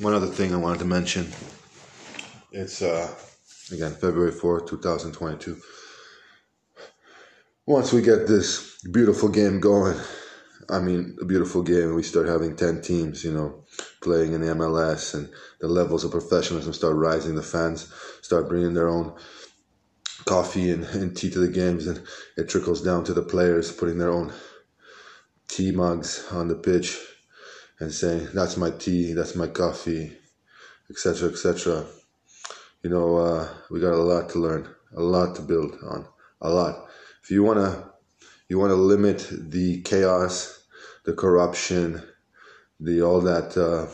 one other thing I wanted to mention. It's uh, again February fourth, two thousand twenty-two. Once we get this beautiful game going, I mean, a beautiful game. We start having 10 teams, you know, playing in the MLS, and the levels of professionalism start rising. The fans start bringing their own coffee and, and tea to the games, and it trickles down to the players putting their own tea mugs on the pitch and saying, That's my tea, that's my coffee, etc., etc. You know, uh, we got a lot to learn, a lot to build on, a lot. If you want to you want to limit the chaos the corruption, the all that uh,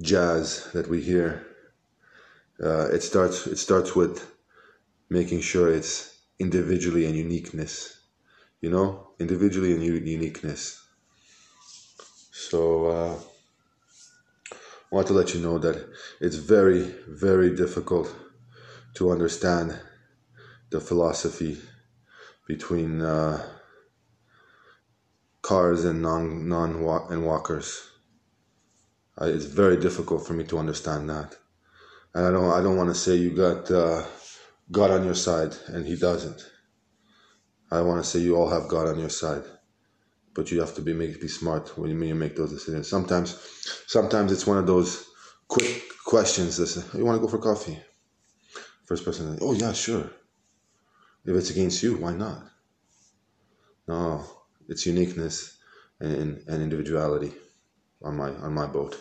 jazz that we hear. Uh, it starts. It starts with making sure it's individually and uniqueness. You know, individually and u- uniqueness. So uh, I want to let you know that it's very, very difficult to understand the philosophy between. Uh, cars and non non and walkers. Uh, it's very difficult for me to understand that, and I don't I don't want to say you got uh, God on your side and He doesn't. I want to say you all have God on your side, but you have to be make be smart when you, when you make those decisions. Sometimes, sometimes it's one of those quick questions that say, "You want to go for coffee?" First person, oh yeah, sure. If it's against you, why not? No, its uniqueness and, and individuality on my on my boat.